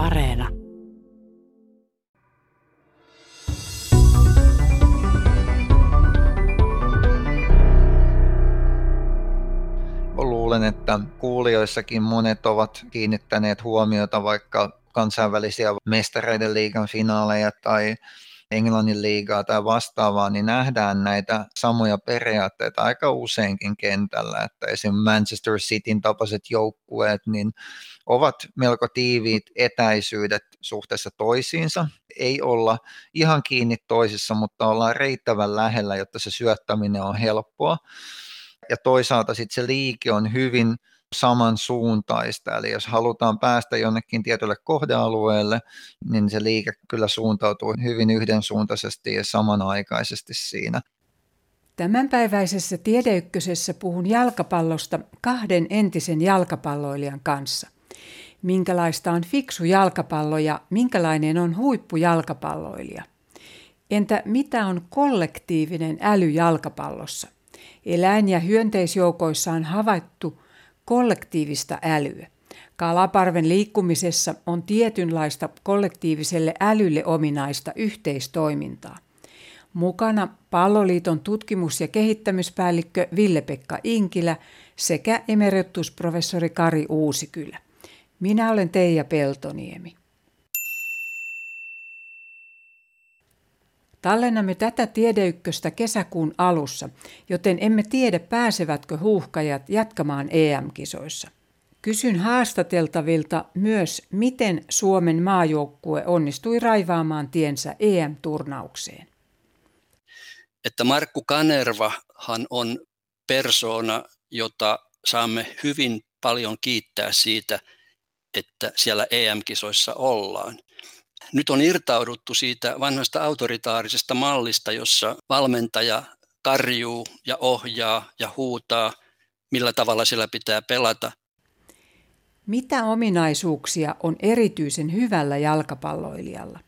Areena. Luulen, että kuulijoissakin monet ovat kiinnittäneet huomiota vaikka kansainvälisiä mestareiden liigan finaaleja tai Englannin liigaa tai vastaavaa, niin nähdään näitä samoja periaatteita aika useinkin kentällä, että esim. Manchester Cityn tapaiset joukkueet niin ovat melko tiiviit etäisyydet suhteessa toisiinsa. Ei olla ihan kiinni toisissa, mutta ollaan riittävän lähellä, jotta se syöttäminen on helppoa. Ja toisaalta sitten se liike on hyvin samansuuntaista. Eli jos halutaan päästä jonnekin tietylle kohdealueelle, niin se liike kyllä suuntautuu hyvin yhdensuuntaisesti ja samanaikaisesti siinä. Tämänpäiväisessä Tiedeykkösessä puhun jalkapallosta kahden entisen jalkapalloilijan kanssa. Minkälaista on fiksu jalkapallo ja minkälainen on huippujalkapalloilija? Entä mitä on kollektiivinen äly jalkapallossa? Eläin- ja hyönteisjoukoissa on havaittu kollektiivista älyä. Kalaparven liikkumisessa on tietynlaista kollektiiviselle älylle ominaista yhteistoimintaa. Mukana Palloliiton tutkimus- ja kehittämispäällikkö Ville-Pekka Inkilä sekä emeritusprofessori Kari Uusikylä. Minä olen Teija Peltoniemi. Tallennamme tätä tiedeykköstä kesäkuun alussa, joten emme tiedä pääsevätkö huuhkajat jatkamaan EM-kisoissa. Kysyn haastateltavilta myös, miten Suomen maajoukkue onnistui raivaamaan tiensä EM-turnaukseen. Että Markku Kanervahan on persona, jota saamme hyvin paljon kiittää siitä, että siellä EM-kisoissa ollaan. Nyt on irtauduttu siitä vanhasta autoritaarisesta mallista, jossa valmentaja tarjuu ja ohjaa ja huutaa, millä tavalla siellä pitää pelata. Mitä ominaisuuksia on erityisen hyvällä jalkapalloilijalla?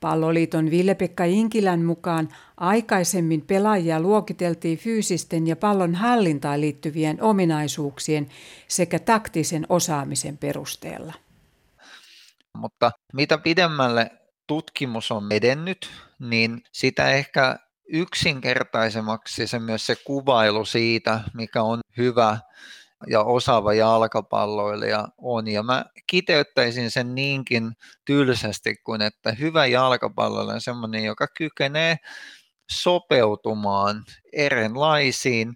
Palloliiton Ville-Pekka Inkilän mukaan aikaisemmin pelaajia luokiteltiin fyysisten ja pallon hallintaan liittyvien ominaisuuksien sekä taktisen osaamisen perusteella. Mutta mitä pidemmälle tutkimus on edennyt, niin sitä ehkä yksinkertaisemmaksi se myös se kuvailu siitä, mikä on hyvä ja osaava jalkapalloilija on. Ja mä kiteyttäisin sen niinkin tylsästi kuin, että hyvä jalkapalloilija on sellainen, joka kykenee sopeutumaan erilaisiin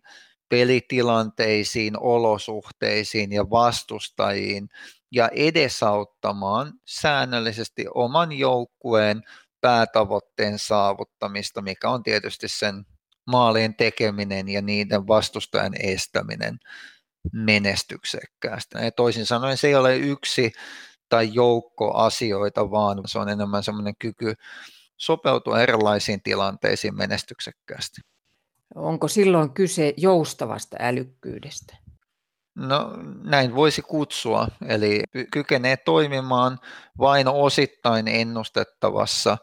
pelitilanteisiin, olosuhteisiin ja vastustajiin ja edesauttamaan säännöllisesti oman joukkueen päätavoitteen saavuttamista, mikä on tietysti sen maalien tekeminen ja niiden vastustajan estäminen menestyksekkäästi. Ja toisin sanoen se ei ole yksi tai joukko asioita, vaan se on enemmän semmoinen kyky sopeutua erilaisiin tilanteisiin menestyksekkäästi. Onko silloin kyse joustavasta älykkyydestä? No näin voisi kutsua, eli kykenee toimimaan vain osittain ennustettavassa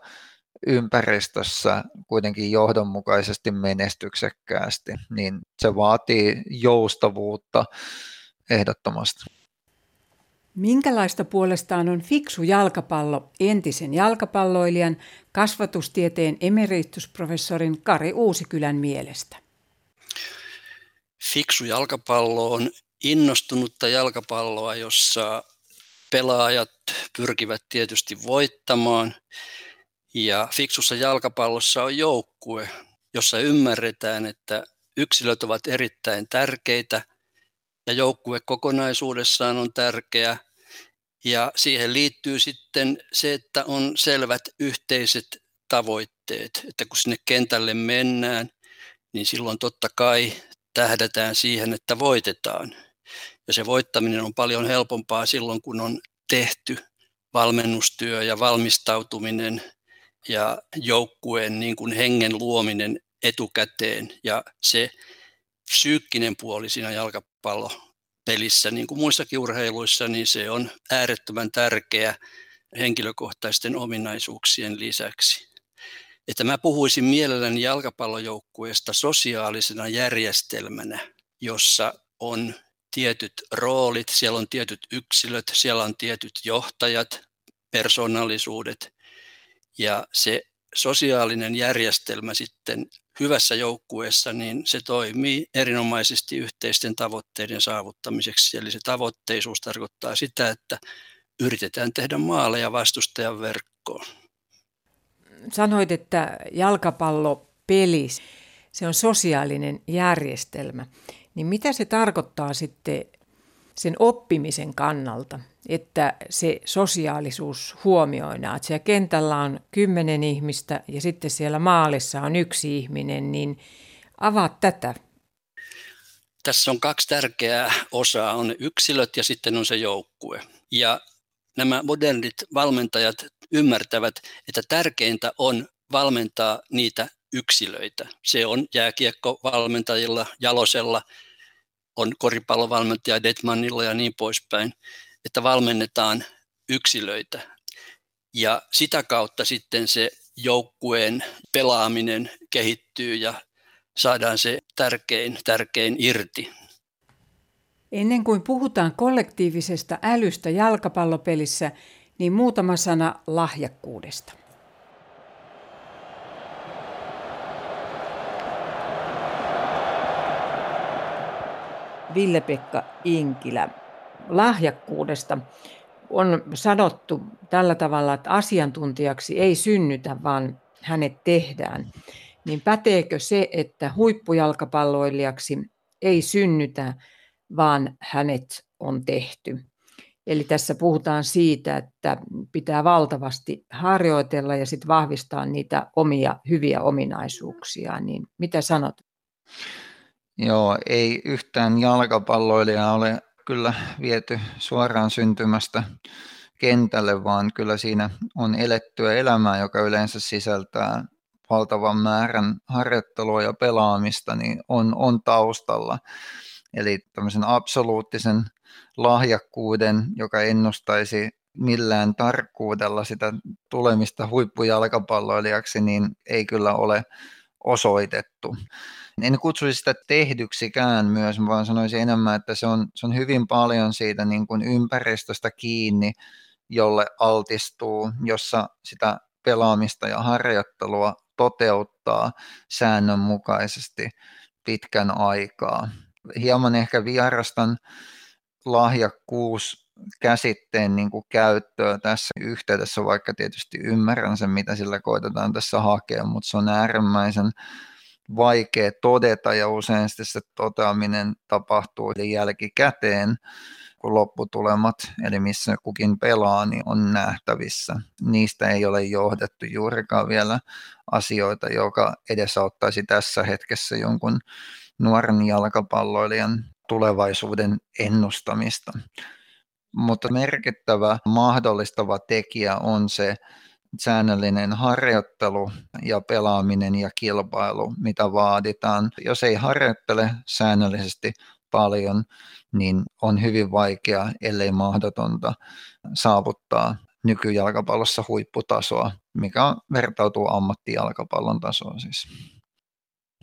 ympäristössä kuitenkin johdonmukaisesti menestyksekkäästi, niin se vaatii joustavuutta ehdottomasti. Minkälaista puolestaan on fiksu jalkapallo entisen jalkapalloilijan, kasvatustieteen emeritusprofessorin Kari Uusikylän mielestä? Fiksu jalkapallo on innostunutta jalkapalloa, jossa pelaajat pyrkivät tietysti voittamaan. Ja fiksussa jalkapallossa on joukkue, jossa ymmärretään, että yksilöt ovat erittäin tärkeitä ja joukkue kokonaisuudessaan on tärkeä. Ja siihen liittyy sitten se, että on selvät yhteiset tavoitteet, että kun sinne kentälle mennään, niin silloin totta kai tähdätään siihen, että voitetaan. Ja se voittaminen on paljon helpompaa silloin, kun on tehty valmennustyö ja valmistautuminen ja joukkueen niin kuin hengen luominen etukäteen. Ja se psyykkinen puoli siinä jalkapallopelissä, niin kuin muissakin urheiluissa, niin se on äärettömän tärkeä henkilökohtaisten ominaisuuksien lisäksi. Että mä puhuisin mielelläni jalkapallojoukkueesta sosiaalisena järjestelmänä, jossa on tietyt roolit, siellä on tietyt yksilöt, siellä on tietyt johtajat, persoonallisuudet ja se sosiaalinen järjestelmä sitten hyvässä joukkueessa, niin se toimii erinomaisesti yhteisten tavoitteiden saavuttamiseksi. Eli se tavoitteisuus tarkoittaa sitä, että yritetään tehdä maaleja vastustajan verkkoon. Sanoit, että jalkapallopeli, se on sosiaalinen järjestelmä. Niin mitä se tarkoittaa sitten sen oppimisen kannalta, että se sosiaalisuus huomioidaan. Että siellä kentällä on kymmenen ihmistä ja sitten siellä maalissa on yksi ihminen, niin avaa tätä. Tässä on kaksi tärkeää osaa, on yksilöt ja sitten on se joukkue. Ja nämä modernit valmentajat ymmärtävät, että tärkeintä on valmentaa niitä yksilöitä. Se on jääkiekkovalmentajilla, Jalosella, on koripallovalmentaja Detmanilla ja niin poispäin, että valmennetaan yksilöitä. Ja sitä kautta sitten se joukkueen pelaaminen kehittyy ja saadaan se tärkein, tärkein irti. Ennen kuin puhutaan kollektiivisesta älystä jalkapallopelissä, niin muutama sana lahjakkuudesta. Ville-Pekka Inkilä. Lahjakkuudesta on sanottu tällä tavalla, että asiantuntijaksi ei synnytä, vaan hänet tehdään. Niin päteekö se, että huippujalkapalloilijaksi ei synnytä, vaan hänet on tehty? Eli tässä puhutaan siitä, että pitää valtavasti harjoitella ja sitten vahvistaa niitä omia hyviä ominaisuuksia. Niin mitä sanot? Joo, ei yhtään jalkapalloilijaa ole kyllä viety suoraan syntymästä kentälle, vaan kyllä siinä on elettyä elämää, joka yleensä sisältää valtavan määrän harjoittelua ja pelaamista, niin on, on taustalla. Eli tämmöisen absoluuttisen lahjakkuuden, joka ennustaisi millään tarkkuudella sitä tulemista huippujalkapalloilijaksi, niin ei kyllä ole osoitettu en kutsuisi sitä tehdyksikään myös, vaan sanoisin enemmän, että se on, se on hyvin paljon siitä niin kuin ympäristöstä kiinni, jolle altistuu, jossa sitä pelaamista ja harjoittelua toteuttaa säännönmukaisesti pitkän aikaa. Hieman ehkä vierastan lahjakkuus käsitteen niin kuin käyttöä tässä yhteydessä, vaikka tietysti ymmärrän sen, mitä sillä koitetaan tässä hakea, mutta se on äärimmäisen vaikea todeta ja usein sitten se toteaminen tapahtuu jälkikäteen, kun lopputulemat, eli missä kukin pelaa, niin on nähtävissä. Niistä ei ole johdettu juurikaan vielä asioita, joka edesauttaisi tässä hetkessä jonkun nuoren jalkapalloilijan tulevaisuuden ennustamista. Mutta merkittävä mahdollistava tekijä on se, säännöllinen harjoittelu ja pelaaminen ja kilpailu, mitä vaaditaan. Jos ei harjoittele säännöllisesti paljon, niin on hyvin vaikea, ellei mahdotonta saavuttaa nykyjalkapallossa huipputasoa, mikä vertautuu ammattijalkapallon tasoon siis.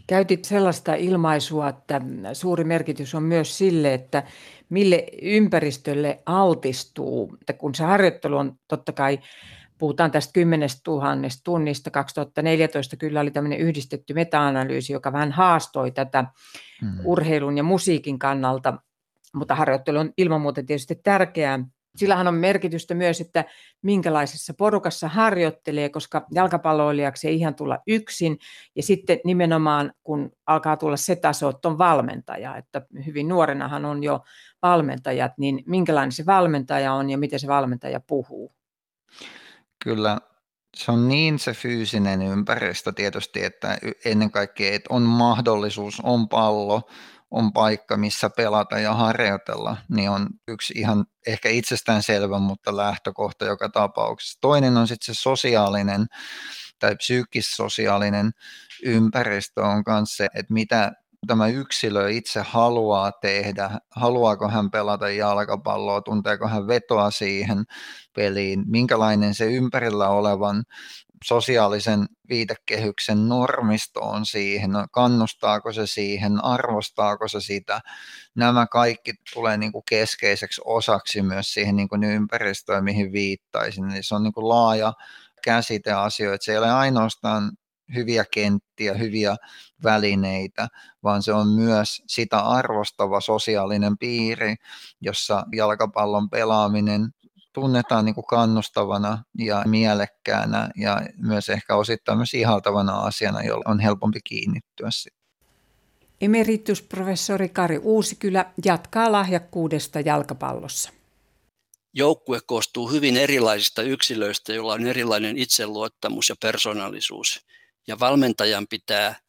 Käytit sellaista ilmaisua, että suuri merkitys on myös sille, että mille ympäristölle altistuu. Että kun se harjoittelu on totta kai puhutaan tästä 10 000 tunnista. 2014 kyllä oli tämmöinen yhdistetty meta-analyysi, joka vähän haastoi tätä hmm. urheilun ja musiikin kannalta, mutta harjoittelu on ilman muuta tietysti tärkeää. Sillähän on merkitystä myös, että minkälaisessa porukassa harjoittelee, koska jalkapalloilijaksi ei ihan tulla yksin. Ja sitten nimenomaan, kun alkaa tulla se taso, että on valmentaja, että hyvin nuorenahan on jo valmentajat, niin minkälainen se valmentaja on ja miten se valmentaja puhuu. Kyllä se on niin se fyysinen ympäristö tietysti, että ennen kaikkea että on mahdollisuus, on pallo, on paikka, missä pelata ja harjoitella, niin on yksi ihan ehkä itsestäänselvä, mutta lähtökohta joka tapauksessa. Toinen on sitten se sosiaalinen tai psyykkis-sosiaalinen ympäristö on myös se, että mitä tämä yksilö itse haluaa tehdä, haluaako hän pelata jalkapalloa, tunteeko hän vetoa siihen peliin, minkälainen se ympärillä olevan sosiaalisen viitekehyksen normisto on siihen, kannustaako se siihen, arvostaako se sitä. Nämä kaikki tulee niin kuin keskeiseksi osaksi myös siihen niin kuin ympäristöön, mihin viittaisin. Eli se on niin kuin laaja käsite asioita. Se ei ole ainoastaan hyviä kenttiä, hyviä välineitä, vaan se on myös sitä arvostava sosiaalinen piiri, jossa jalkapallon pelaaminen tunnetaan niin kuin kannustavana ja mielekkäänä ja myös ehkä osittain myös ihaltavana asiana, jolla on helpompi kiinnittyä sitten. Emeritusprofessori Kari Uusikylä jatkaa lahjakkuudesta jalkapallossa. Joukkue koostuu hyvin erilaisista yksilöistä, joilla on erilainen itseluottamus ja persoonallisuus. Ja valmentajan pitää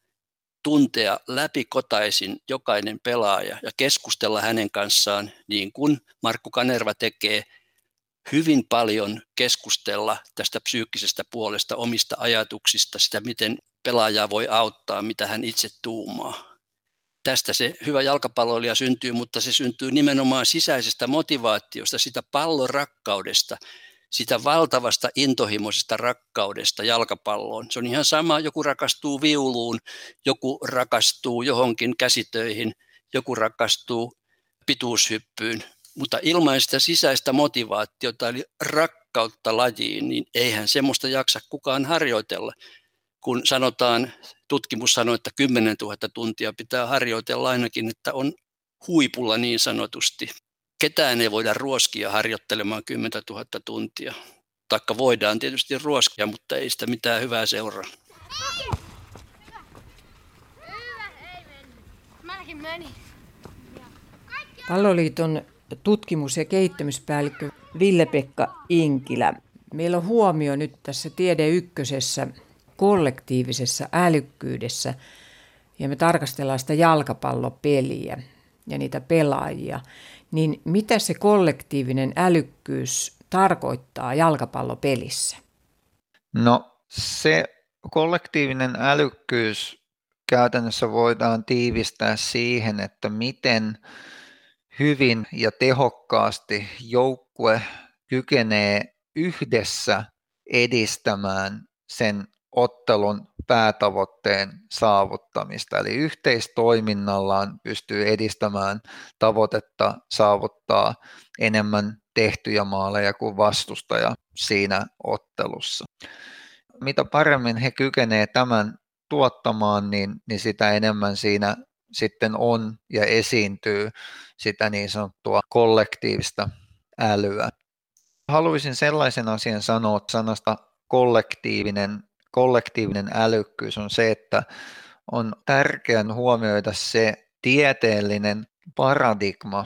tuntea läpikotaisin jokainen pelaaja ja keskustella hänen kanssaan, niin kuin Markku Kanerva tekee – hyvin paljon keskustella tästä psyykkisestä puolesta, omista ajatuksista, sitä miten pelaaja voi auttaa, mitä hän itse tuumaa. Tästä se hyvä jalkapalloilija syntyy, mutta se syntyy nimenomaan sisäisestä motivaatiosta, sitä pallon rakkaudesta, sitä valtavasta intohimoisesta rakkaudesta jalkapalloon. Se on ihan sama, joku rakastuu viuluun, joku rakastuu johonkin käsitöihin, joku rakastuu pituushyppyyn, mutta ilman sitä sisäistä motivaatiota eli rakkautta lajiin, niin eihän semmoista jaksa kukaan harjoitella. Kun sanotaan, tutkimus sanoo, että 10 000 tuntia pitää harjoitella ainakin, että on huipulla niin sanotusti. Ketään ei voida ruoskia harjoittelemaan 10 000 tuntia. Taikka voidaan tietysti ruoskia, mutta ei sitä mitään hyvää seuraa. Palloliiton tutkimus- ja kehittämispäällikkö Ville-Pekka Inkilä. Meillä on huomio nyt tässä Tiede Ykkösessä kollektiivisessa älykkyydessä ja me tarkastellaan sitä jalkapallopeliä ja niitä pelaajia. Niin mitä se kollektiivinen älykkyys tarkoittaa jalkapallopelissä? No se kollektiivinen älykkyys käytännössä voidaan tiivistää siihen, että miten hyvin ja tehokkaasti joukkue kykenee yhdessä edistämään sen ottelun päätavoitteen saavuttamista. Eli yhteistoiminnallaan pystyy edistämään tavoitetta saavuttaa enemmän tehtyjä maaleja kuin vastustaja siinä ottelussa. Mitä paremmin he kykenevät tämän tuottamaan, niin, niin sitä enemmän siinä sitten on ja esiintyy sitä niin sanottua kollektiivista älyä. Haluaisin sellaisen asian sanoa sanasta kollektiivinen, kollektiivinen älykkyys on se, että on tärkeää huomioida se tieteellinen paradigma.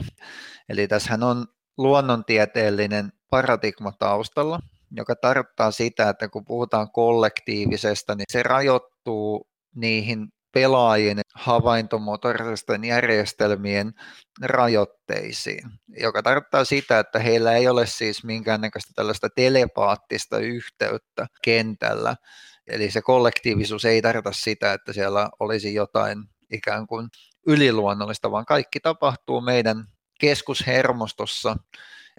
Eli tässähän on luonnontieteellinen paradigma taustalla, joka tarkoittaa sitä, että kun puhutaan kollektiivisesta, niin se rajoittuu niihin pelaajien havaintomotoristen järjestelmien rajoitteisiin, joka tarkoittaa sitä, että heillä ei ole siis minkäännäköistä tällaista telepaattista yhteyttä kentällä. Eli se kollektiivisuus ei tarkoita sitä, että siellä olisi jotain ikään kuin yliluonnollista, vaan kaikki tapahtuu meidän keskushermostossa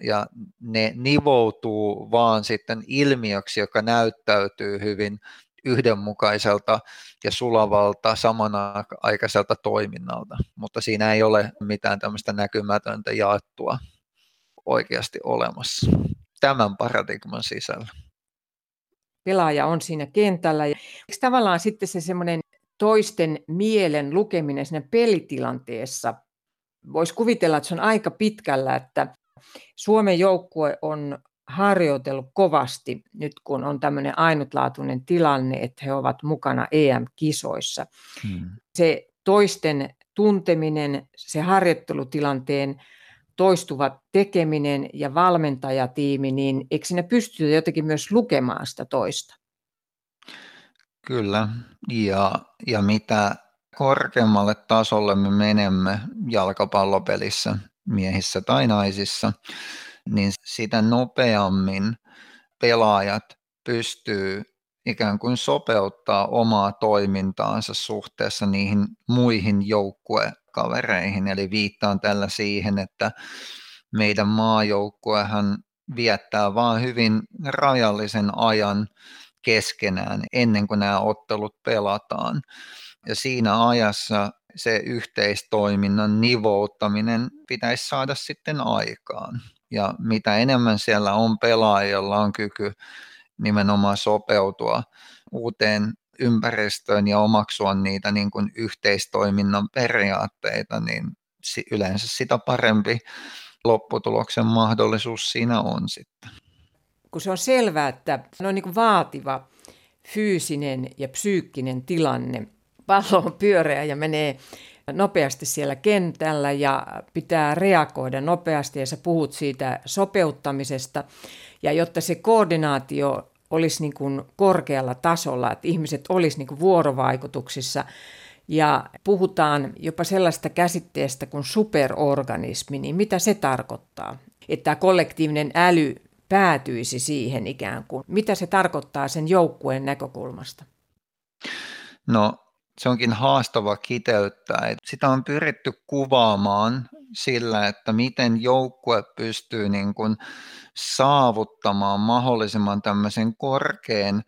ja ne nivoutuu vaan sitten ilmiöksi, joka näyttäytyy hyvin yhdenmukaiselta ja sulavalta samanaikaiselta toiminnalta, mutta siinä ei ole mitään tämmöistä näkymätöntä jaettua oikeasti olemassa tämän paradigman sisällä. Pelaaja on siinä kentällä. Ja tavallaan sitten se semmoinen toisten mielen lukeminen siinä pelitilanteessa, voisi kuvitella, että se on aika pitkällä, että Suomen joukkue on harjoitellut kovasti nyt, kun on tämmöinen ainutlaatuinen tilanne, että he ovat mukana EM-kisoissa. Hmm. Se toisten tunteminen, se harjoittelutilanteen toistuva tekeminen ja valmentajatiimi, niin eikö sinne pystytä jotenkin myös lukemaan sitä toista? Kyllä, ja, ja mitä korkeammalle tasolle me menemme jalkapallopelissä, miehissä tai naisissa, niin sitä nopeammin pelaajat pystyy ikään kuin sopeuttaa omaa toimintaansa suhteessa niihin muihin joukkuekavereihin. Eli viittaan tällä siihen, että meidän maajoukkuehan viettää vain hyvin rajallisen ajan keskenään ennen kuin nämä ottelut pelataan. Ja siinä ajassa se yhteistoiminnan nivouttaminen pitäisi saada sitten aikaan. Ja mitä enemmän siellä on pelaajia, joilla on kyky nimenomaan sopeutua uuteen ympäristöön ja omaksua niitä niin kuin yhteistoiminnan periaatteita, niin yleensä sitä parempi lopputuloksen mahdollisuus siinä on sitten. Kun se on selvää, että on niin vaativa fyysinen ja psyykkinen tilanne, pallo on pyöreä ja menee nopeasti siellä kentällä ja pitää reagoida nopeasti ja sä puhut siitä sopeuttamisesta. Ja jotta se koordinaatio olisi niin kuin korkealla tasolla, että ihmiset olisi niin kuin vuorovaikutuksissa ja puhutaan jopa sellaista käsitteestä kuin superorganismi, niin mitä se tarkoittaa? Että tämä kollektiivinen äly päätyisi siihen ikään kuin. Mitä se tarkoittaa sen joukkueen näkökulmasta? No se onkin haastava kiteyttää. Sitä on pyritty kuvaamaan sillä, että miten joukkue pystyy niin kuin saavuttamaan mahdollisimman tämmöisen korkean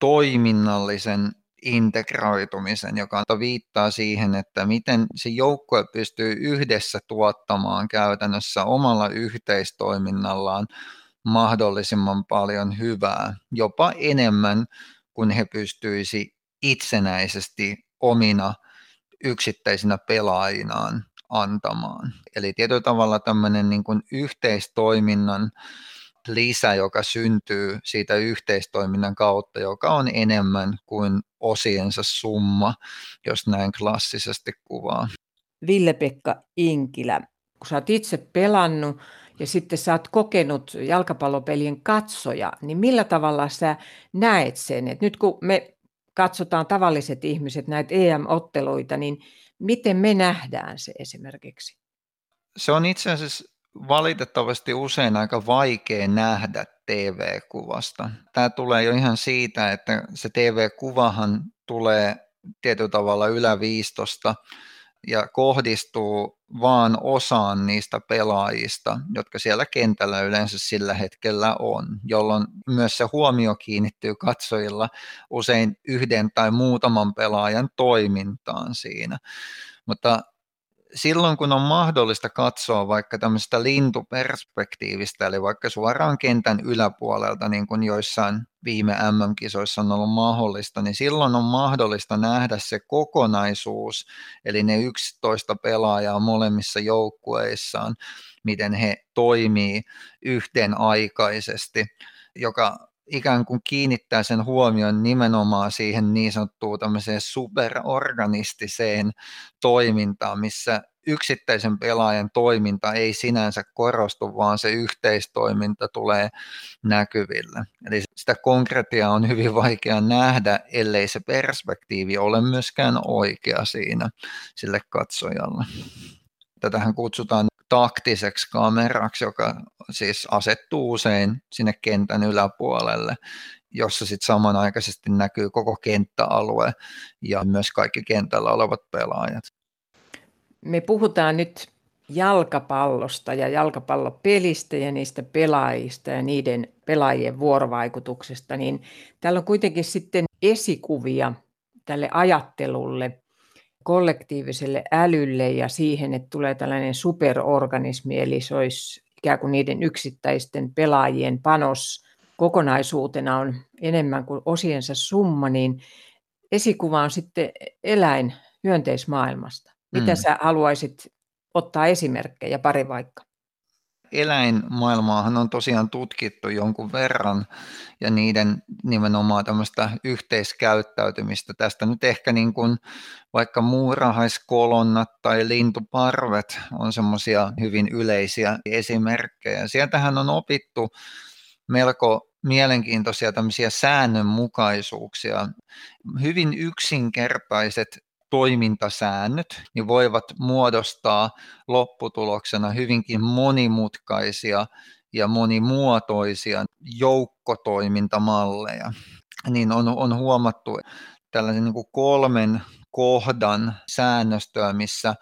toiminnallisen integroitumisen, joka viittaa siihen, että miten se joukkue pystyy yhdessä tuottamaan käytännössä omalla yhteistoiminnallaan mahdollisimman paljon hyvää, jopa enemmän kuin he pystyisi itsenäisesti omina yksittäisinä pelaajinaan antamaan. Eli tietyllä tavalla tämmöinen niin kuin yhteistoiminnan lisä, joka syntyy siitä yhteistoiminnan kautta, joka on enemmän kuin osiensa summa, jos näin klassisesti kuvaa. Ville-Pekka Inkilä, kun sä oot itse pelannut ja sitten sä oot kokenut jalkapallopelien katsoja, niin millä tavalla sä näet sen? Et nyt kun me katsotaan tavalliset ihmiset näitä EM-otteluita, niin miten me nähdään se esimerkiksi? Se on itse asiassa valitettavasti usein aika vaikea nähdä TV-kuvasta. Tämä tulee jo ihan siitä, että se TV-kuvahan tulee tietyllä tavalla yläviistosta ja kohdistuu vaan osaan niistä pelaajista, jotka siellä kentällä yleensä sillä hetkellä on, jolloin myös se huomio kiinnittyy katsojilla usein yhden tai muutaman pelaajan toimintaan siinä. Mutta silloin kun on mahdollista katsoa vaikka tämmöistä lintuperspektiivistä, eli vaikka suoraan kentän yläpuolelta, niin kuin joissain viime MM-kisoissa on ollut mahdollista, niin silloin on mahdollista nähdä se kokonaisuus, eli ne 11 pelaajaa molemmissa joukkueissaan, miten he toimii yhteenaikaisesti, joka ikään kuin kiinnittää sen huomion nimenomaan siihen niin sanottuun tämmöiseen superorganistiseen toimintaan, missä yksittäisen pelaajan toiminta ei sinänsä korostu, vaan se yhteistoiminta tulee näkyville. Eli sitä konkretiaa on hyvin vaikea nähdä, ellei se perspektiivi ole myöskään oikea siinä sille katsojalle. Tätähän kutsutaan taktiseksi kameraksi, joka siis asettuu usein sinne kentän yläpuolelle, jossa sitten samanaikaisesti näkyy koko kenttäalue ja myös kaikki kentällä olevat pelaajat. Me puhutaan nyt jalkapallosta ja jalkapallopelistä ja niistä pelaajista ja niiden pelaajien vuorovaikutuksesta, niin täällä on kuitenkin sitten esikuvia tälle ajattelulle, kollektiiviselle älylle ja siihen, että tulee tällainen superorganismi, eli se olisi ikään kuin niiden yksittäisten pelaajien panos kokonaisuutena on enemmän kuin osiensa summa, niin esikuva on sitten eläin hyönteismaailmasta. Mitä mm. sä haluaisit ottaa esimerkkejä pari vaikka? Eläinmaailmaahan on tosiaan tutkittu jonkun verran ja niiden nimenomaan tämmöistä yhteiskäyttäytymistä. Tästä nyt ehkä niin kuin vaikka muurahaiskolonnat tai lintuparvet on semmoisia hyvin yleisiä esimerkkejä. Sieltähän on opittu melko mielenkiintoisia tämmöisiä säännönmukaisuuksia. Hyvin yksinkertaiset toimintasäännöt niin voivat muodostaa lopputuloksena hyvinkin monimutkaisia ja monimuotoisia joukkotoimintamalleja. Niin on, on huomattu tällaisen niin kuin kolmen kohdan säännöstöä, missä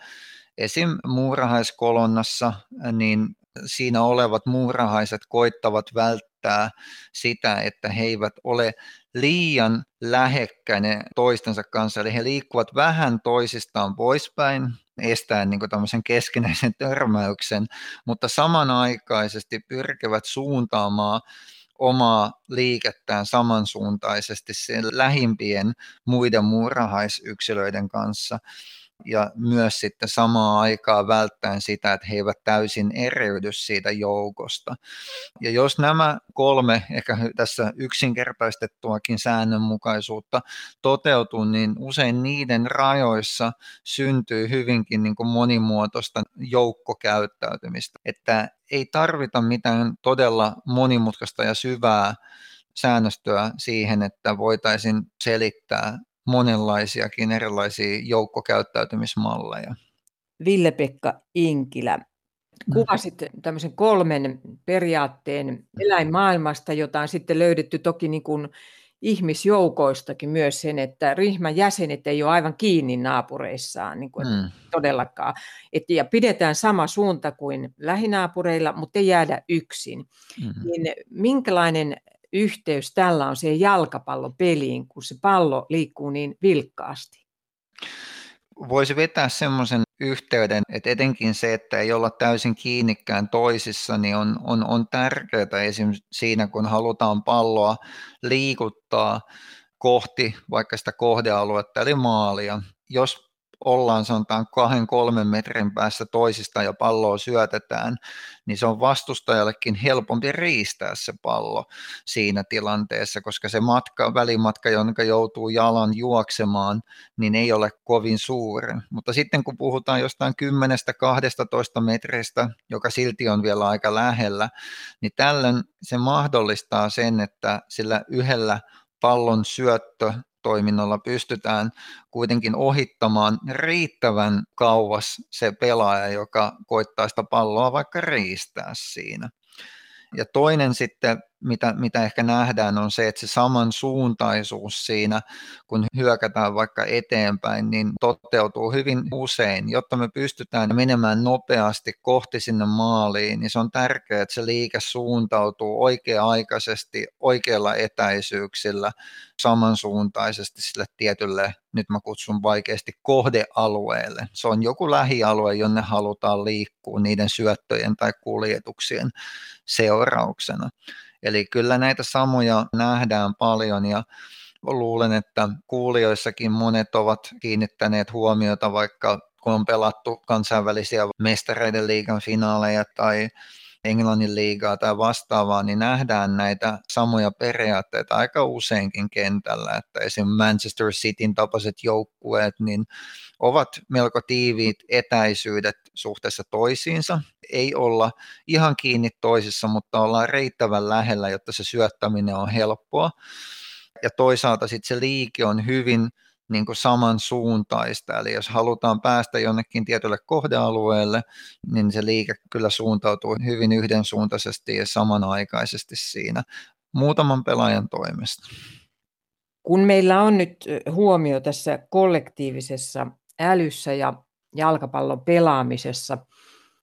esim. muurahaiskolonnassa niin siinä olevat muurahaiset koittavat välttää hyödyntää sitä, että he eivät ole liian lähekkäinen toistensa kanssa, eli he liikkuvat vähän toisistaan poispäin, estäen niin tämmöisen keskinäisen törmäyksen, mutta samanaikaisesti pyrkivät suuntaamaan omaa liikettään samansuuntaisesti lähimpien muiden muurahaisyksilöiden kanssa ja myös sitten samaan aikaan välttäen sitä, että he eivät täysin eriydy siitä joukosta. Ja jos nämä kolme, ehkä tässä yksinkertaistettuakin säännönmukaisuutta toteutuu, niin usein niiden rajoissa syntyy hyvinkin niin kuin monimuotoista joukkokäyttäytymistä, että ei tarvita mitään todella monimutkaista ja syvää säännöstöä siihen, että voitaisiin selittää monenlaisiakin erilaisia joukkokäyttäytymismalleja. Ville-Pekka Inkilä, mm. kuvasit tämmöisen kolmen periaatteen eläinmaailmasta, jota on sitten löydetty toki niin kuin ihmisjoukoistakin myös sen, että ryhmän jäsenet ei ole aivan kiinni naapureissaan niin kuin mm. todellakaan. Et, ja pidetään sama suunta kuin lähinaapureilla, mutta ei jäädä yksin. Mm. Niin minkälainen yhteys tällä on siihen jalkapallopeliin, kun se pallo liikkuu niin vilkkaasti? Voisi vetää semmoisen yhteyden, että etenkin se, että ei olla täysin kiinnikään toisissa, niin on, on, on tärkeää esimerkiksi siinä, kun halutaan palloa liikuttaa kohti vaikka sitä kohdealuetta eli maalia. Jos ollaan sanotaan kahden kolmen metrin päässä toisista ja palloa syötetään, niin se on vastustajallekin helpompi riistää se pallo siinä tilanteessa, koska se matka, välimatka, jonka joutuu jalan juoksemaan, niin ei ole kovin suuri. Mutta sitten kun puhutaan jostain 10-12 metristä, joka silti on vielä aika lähellä, niin tällöin se mahdollistaa sen, että sillä yhdellä pallon syöttö toiminnalla pystytään kuitenkin ohittamaan riittävän kauas se pelaaja, joka koittaa sitä palloa vaikka riistää siinä. Ja toinen sitten, mitä, mitä ehkä nähdään, on se, että se samansuuntaisuus siinä, kun hyökätään vaikka eteenpäin, niin toteutuu hyvin usein. Jotta me pystytään menemään nopeasti kohti sinne maaliin, niin se on tärkeää, että se liike suuntautuu oikea-aikaisesti, oikeilla etäisyyksillä, samansuuntaisesti sille tietylle, nyt mä kutsun vaikeasti, kohdealueelle. Se on joku lähialue, jonne halutaan liikkua niiden syöttöjen tai kuljetuksien seurauksena. Eli kyllä näitä samoja nähdään paljon ja luulen, että kuulijoissakin monet ovat kiinnittäneet huomiota vaikka kun on pelattu kansainvälisiä mestareiden liigan finaaleja tai Englannin liigaa tai vastaavaa, niin nähdään näitä samoja periaatteita aika useinkin kentällä, että esim. Manchester Cityn tapaiset joukkueet niin ovat melko tiiviit etäisyydet suhteessa toisiinsa. Ei olla ihan kiinni toisissa, mutta ollaan riittävän lähellä, jotta se syöttäminen on helppoa. Ja toisaalta sitten se liike on hyvin niin kuin samansuuntaista. Eli jos halutaan päästä jonnekin tietylle kohdealueelle, niin se liike kyllä suuntautuu hyvin yhdensuuntaisesti ja samanaikaisesti siinä muutaman pelaajan toimesta. Kun meillä on nyt huomio tässä kollektiivisessa älyssä ja jalkapallon pelaamisessa,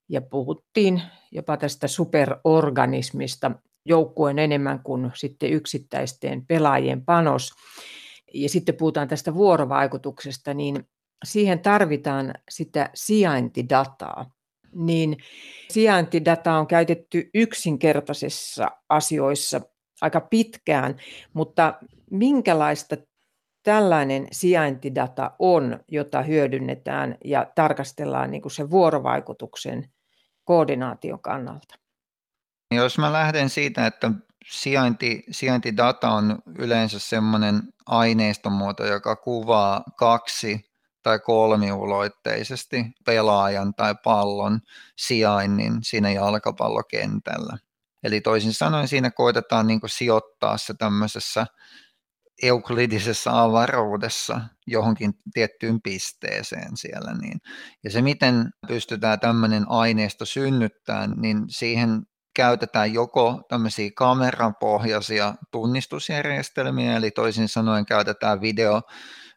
ja puhuttiin jopa tästä superorganismista, joukkueen enemmän kuin sitten yksittäisten pelaajien panos, ja sitten puhutaan tästä vuorovaikutuksesta, niin siihen tarvitaan sitä sijaintidataa. Niin sijaintidata on käytetty yksinkertaisissa asioissa aika pitkään, mutta minkälaista tällainen sijaintidata on, jota hyödynnetään ja tarkastellaan niin kuin sen vuorovaikutuksen koordinaation kannalta? Jos mä lähden siitä, että sijainti, sijaintidata on yleensä semmoinen aineistomuoto, joka kuvaa kaksi tai kolmiulotteisesti pelaajan tai pallon sijainnin siinä jalkapallokentällä. Eli toisin sanoen siinä koitetaan niin sijoittaa se tämmöisessä euklidisessa avaruudessa johonkin tiettyyn pisteeseen siellä. Niin. Ja se, miten pystytään tämmöinen aineisto synnyttämään, niin siihen käytetään joko tämmöisiä kamerapohjaisia tunnistusjärjestelmiä, eli toisin sanoen käytetään video,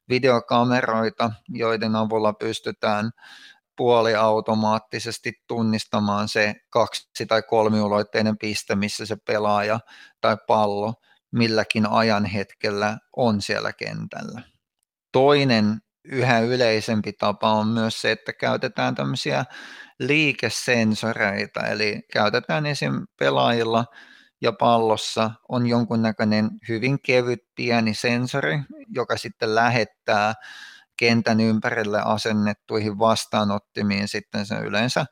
videokameroita, joiden avulla pystytään puoliautomaattisesti tunnistamaan se kaksi- tai kolmiulotteinen piste, missä se pelaaja tai pallo milläkin ajan hetkellä on siellä kentällä. Toinen yhä yleisempi tapa on myös se, että käytetään tämmöisiä liikesensoreita, eli käytetään esim. pelaajilla ja pallossa on jonkunnäköinen hyvin kevyt pieni sensori, joka sitten lähettää kentän ympärille asennettuihin vastaanottimiin sitten se yleensä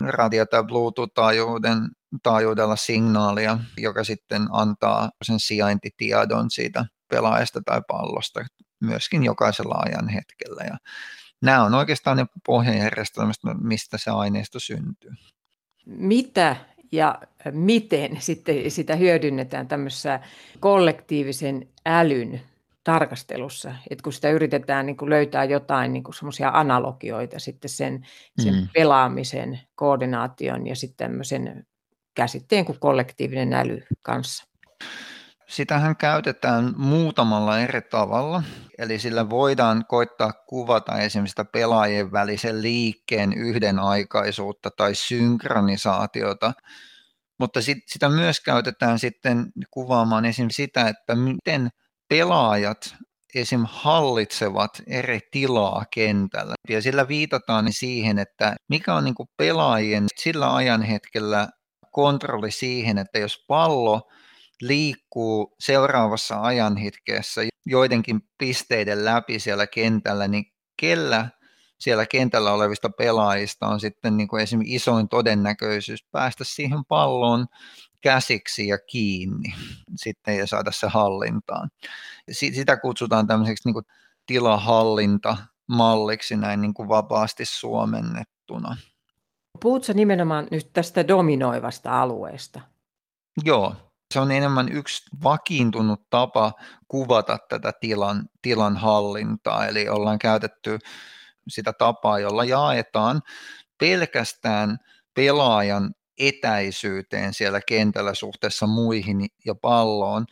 radio- tai Bluetooth-taajuuden taajuudella signaalia, joka sitten antaa sen sijaintitiedon siitä pelaajasta tai pallosta myöskin jokaisella ajan hetkellä. Ja nämä on oikeastaan ne pohjajärjestelmät, mistä se aineisto syntyy. Mitä ja miten sitten sitä hyödynnetään tämmöisessä kollektiivisen älyn tarkastelussa, että kun sitä yritetään niin kuin löytää jotain niin kuin semmoisia analogioita sitten sen, sen mm. pelaamisen, koordinaation ja sitten tämmöisen käsitteen kuin kollektiivinen äly kanssa. Sitähän käytetään muutamalla eri tavalla, eli sillä voidaan koittaa kuvata esimerkiksi pelaajien välisen liikkeen yhdenaikaisuutta tai synkronisaatiota, mutta sit, sitä myös käytetään sitten kuvaamaan esimerkiksi sitä, että miten pelaajat esim. hallitsevat eri tilaa kentällä. Ja sillä viitataan siihen, että mikä on niin pelaajien sillä ajan hetkellä kontrolli siihen, että jos pallo liikkuu seuraavassa ajanhetkessä joidenkin pisteiden läpi siellä kentällä, niin kellä siellä kentällä olevista pelaajista on sitten niin kuin esimerkiksi isoin todennäköisyys päästä siihen palloon käsiksi ja kiinni sitten ja saada se hallintaan. Sitä kutsutaan tämmöiseksi niin kuin tilahallintamalliksi näin niin kuin vapaasti suomennettuna. Puhutko nimenomaan nyt tästä dominoivasta alueesta? Joo, se on enemmän yksi vakiintunut tapa kuvata tätä tilan, tilan hallintaa, eli ollaan käytetty sitä tapaa, jolla jaetaan pelkästään pelaajan etäisyyteen siellä kentällä suhteessa muihin ja palloon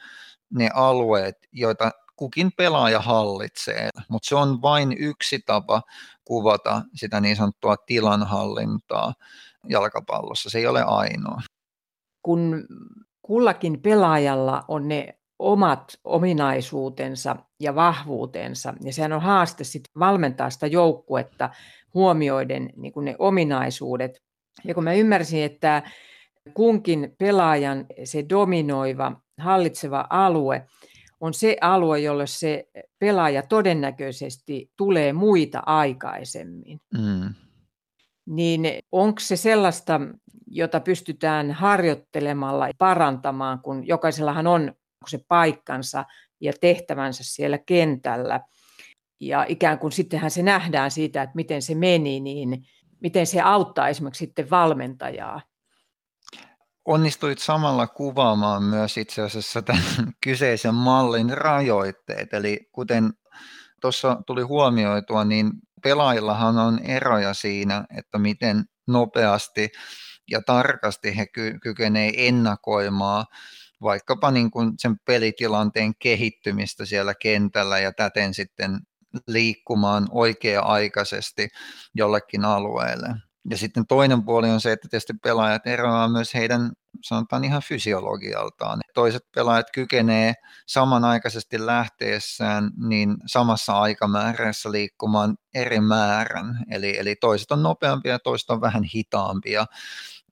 ne alueet, joita kukin pelaaja hallitsee, mutta se on vain yksi tapa kuvata sitä niin sanottua tilanhallintaa jalkapallossa, se ei ole ainoa. Kun kullakin pelaajalla on ne omat ominaisuutensa ja vahvuutensa, ja sehän on haaste sitten valmentaa sitä joukkuetta huomioiden niin ne ominaisuudet. Ja kun mä ymmärsin, että kunkin pelaajan se dominoiva, hallitseva alue on se alue, jolle se pelaaja todennäköisesti tulee muita aikaisemmin. Mm. Niin onko se sellaista, jota pystytään harjoittelemalla parantamaan, kun jokaisellahan on se paikkansa ja tehtävänsä siellä kentällä. Ja ikään kuin sittenhän se nähdään siitä, että miten se meni, niin miten se auttaa esimerkiksi sitten valmentajaa onnistuit samalla kuvaamaan myös itse asiassa tämän kyseisen mallin rajoitteet. Eli kuten tuossa tuli huomioitua, niin pelaajillahan on eroja siinä, että miten nopeasti ja tarkasti he ky- kykenevät ennakoimaan vaikkapa niin kuin sen pelitilanteen kehittymistä siellä kentällä ja täten sitten liikkumaan oikea-aikaisesti jollekin alueelle. Ja sitten toinen puoli on se, että tietysti pelaajat eroavat myös heidän sanotaan ihan fysiologialtaan. Toiset pelaajat kykenee samanaikaisesti lähteessään niin samassa aikamäärässä liikkumaan eri määrän, eli, eli toiset on nopeampia ja toiset on vähän hitaampia.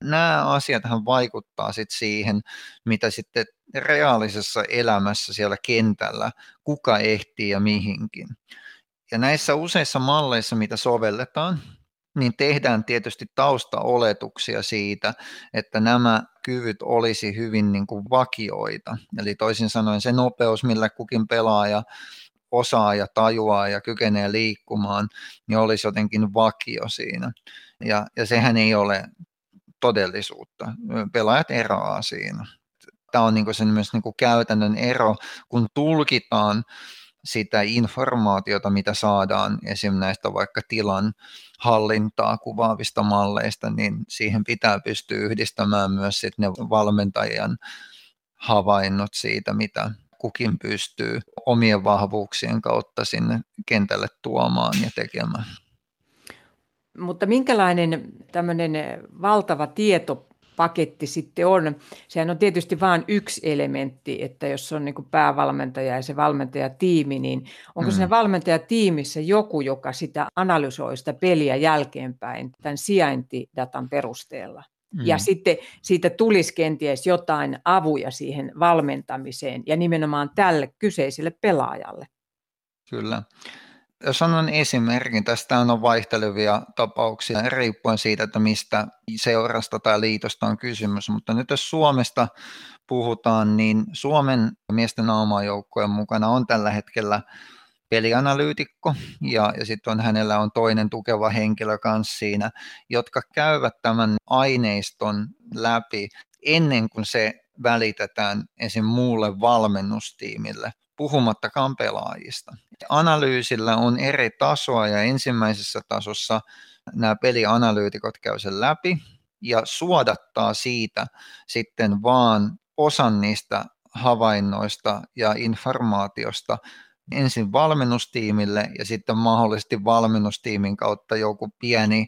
Nämä asiat vaikuttaa sitten siihen, mitä sitten reaalisessa elämässä siellä kentällä, kuka ehtii ja mihinkin. Ja näissä useissa malleissa, mitä sovelletaan, niin tehdään tietysti taustaoletuksia siitä, että nämä kyvyt olisi hyvin niin kuin vakioita. Eli toisin sanoen se nopeus, millä kukin pelaaja osaa ja tajuaa ja kykenee liikkumaan, niin olisi jotenkin vakio siinä. Ja, ja sehän ei ole todellisuutta. Pelaajat eroaa siinä. Tämä on niin sen myös niin kuin käytännön ero, kun tulkitaan sitä informaatiota, mitä saadaan esim. näistä vaikka tilan hallintaa kuvaavista malleista, niin siihen pitää pystyä yhdistämään myös sit ne valmentajan havainnot siitä, mitä kukin pystyy omien vahvuuksien kautta sinne kentälle tuomaan ja tekemään. Mutta minkälainen tämmöinen valtava tieto paketti sitten on. Sehän on tietysti vain yksi elementti, että jos on niin päävalmentaja ja se valmentajatiimi, niin onko mm. siinä valmentajatiimissä joku, joka sitä analysoi sitä peliä jälkeenpäin tämän sijaintidatan perusteella? Mm. Ja sitten siitä tulisi kenties jotain avuja siihen valmentamiseen ja nimenomaan tälle kyseiselle pelaajalle. Kyllä. Jos annan esimerkin, tästä on vaihtelevia tapauksia riippuen siitä, että mistä seurasta tai liitosta on kysymys, mutta nyt jos Suomesta puhutaan, niin Suomen miesten joukkojen mukana on tällä hetkellä pelianalyytikko ja, ja sitten on, hänellä on toinen tukeva henkilö kanssa siinä, jotka käyvät tämän aineiston läpi ennen kuin se välitetään esim. muulle valmennustiimille, puhumattakaan pelaajista. Analyysillä on eri tasoa ja ensimmäisessä tasossa nämä pelianalyytikot käy sen läpi ja suodattaa siitä sitten vaan osan niistä havainnoista ja informaatiosta ensin valmennustiimille ja sitten mahdollisesti valmennustiimin kautta joku pieni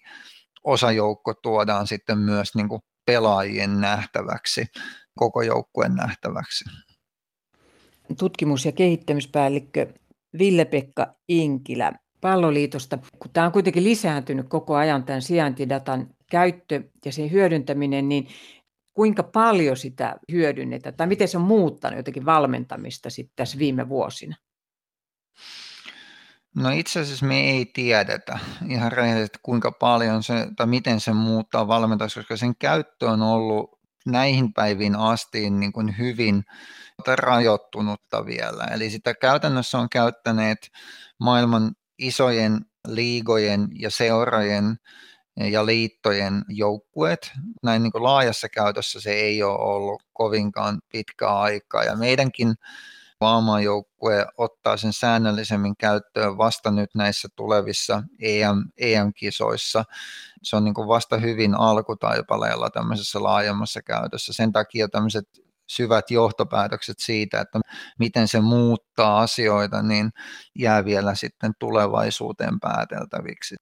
osajoukko tuodaan sitten myös niin kuin pelaajien nähtäväksi, koko joukkueen nähtäväksi. Tutkimus- ja kehittämispäällikkö Ville-Pekka Inkilä Palloliitosta, kun tämä on kuitenkin lisääntynyt koko ajan tämän sijaintidatan käyttö ja sen hyödyntäminen, niin kuinka paljon sitä hyödynnetään tai miten se on muuttanut jotenkin valmentamista sitten tässä viime vuosina? No itse asiassa me ei tiedetä ihan rehellisesti kuinka paljon se tai miten se muuttaa valmentamista, koska sen käyttö on ollut näihin päiviin asti niin kuin hyvin rajoittunutta vielä. Eli sitä käytännössä on käyttäneet maailman isojen liigojen ja seurojen ja liittojen joukkueet. Näin niin kuin laajassa käytössä se ei ole ollut kovinkaan pitkää aikaa. Ja meidänkin vaamajoukkue ottaa sen säännöllisemmin käyttöön vasta nyt näissä tulevissa EM, EM-kisoissa. Se on niin kuin vasta hyvin alkutaipaleella tämmöisessä laajemmassa käytössä. Sen takia tämmöiset syvät johtopäätökset siitä, että miten se muuttaa asioita, niin jää vielä sitten tulevaisuuteen pääteltäviksi.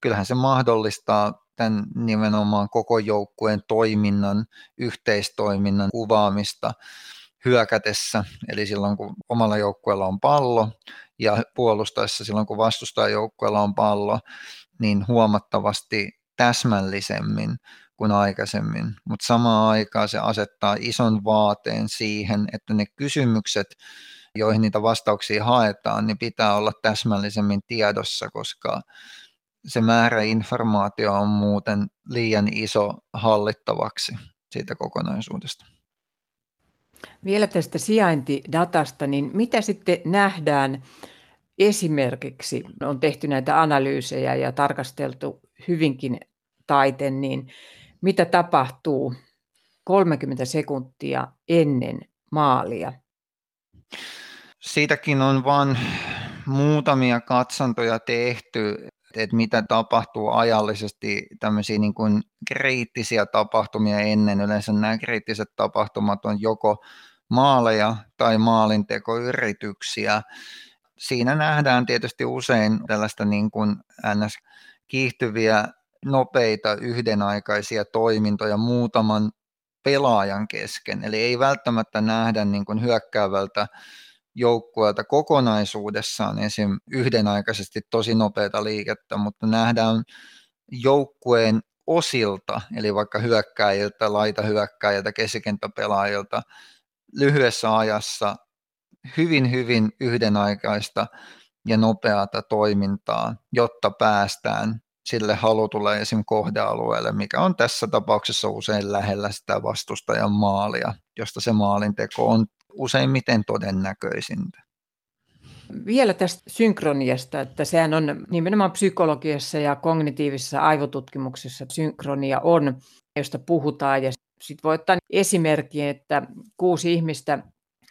Kyllähän se mahdollistaa tämän nimenomaan koko joukkueen toiminnan, yhteistoiminnan kuvaamista hyökätessä, eli silloin kun omalla joukkueella on pallo ja puolustaessa silloin kun vastustajajoukkueella on pallo, niin huomattavasti täsmällisemmin kuin aikaisemmin, mutta samaan aikaan se asettaa ison vaateen siihen, että ne kysymykset, joihin niitä vastauksia haetaan, niin pitää olla täsmällisemmin tiedossa, koska se määrä informaatio on muuten liian iso hallittavaksi siitä kokonaisuudesta. Vielä tästä sijaintidatasta, niin mitä sitten nähdään esimerkiksi, on tehty näitä analyysejä ja tarkasteltu hyvinkin taiten, niin mitä tapahtuu 30 sekuntia ennen maalia? Siitäkin on vain muutamia katsantoja tehty, että mitä tapahtuu ajallisesti tämmöisiä niin kuin kriittisiä tapahtumia ennen. Yleensä nämä kriittiset tapahtumat on joko maaleja tai maalintekoyrityksiä. Siinä nähdään tietysti usein tällaista niin kuin ns. kiihtyviä, nopeita, yhdenaikaisia toimintoja muutaman pelaajan kesken. Eli ei välttämättä nähdä niin kuin hyökkäävältä joukkueelta kokonaisuudessaan esim. yhdenaikaisesti tosi nopeata liikettä, mutta nähdään joukkueen osilta, eli vaikka hyökkäjiltä, laita hyökkäjiltä, keskikenttäpelaajilta, lyhyessä ajassa hyvin, hyvin yhdenaikaista ja nopeata toimintaa, jotta päästään sille halutulle esim. kohdealueelle, mikä on tässä tapauksessa usein lähellä sitä vastustajan maalia, josta se maalinteko on useimmiten todennäköisintä. Vielä tästä synkroniasta, että sehän on nimenomaan psykologiassa ja kognitiivisessa aivotutkimuksessa synkronia on, josta puhutaan. Ja sitten voi ottaa esimerkki, että kuusi ihmistä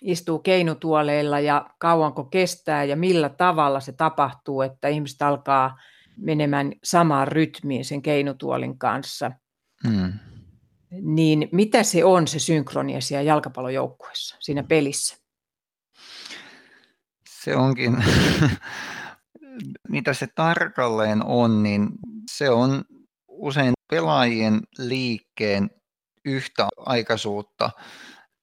istuu keinutuoleilla ja kauanko kestää ja millä tavalla se tapahtuu, että ihmiset alkaa menemään samaan rytmiin sen keinutuolin kanssa. Hmm niin mitä se on se synkronia siellä jalkapallojoukkueessa, siinä pelissä? Se onkin, mitä se tarkalleen on, niin se on usein pelaajien liikkeen yhtäaikaisuutta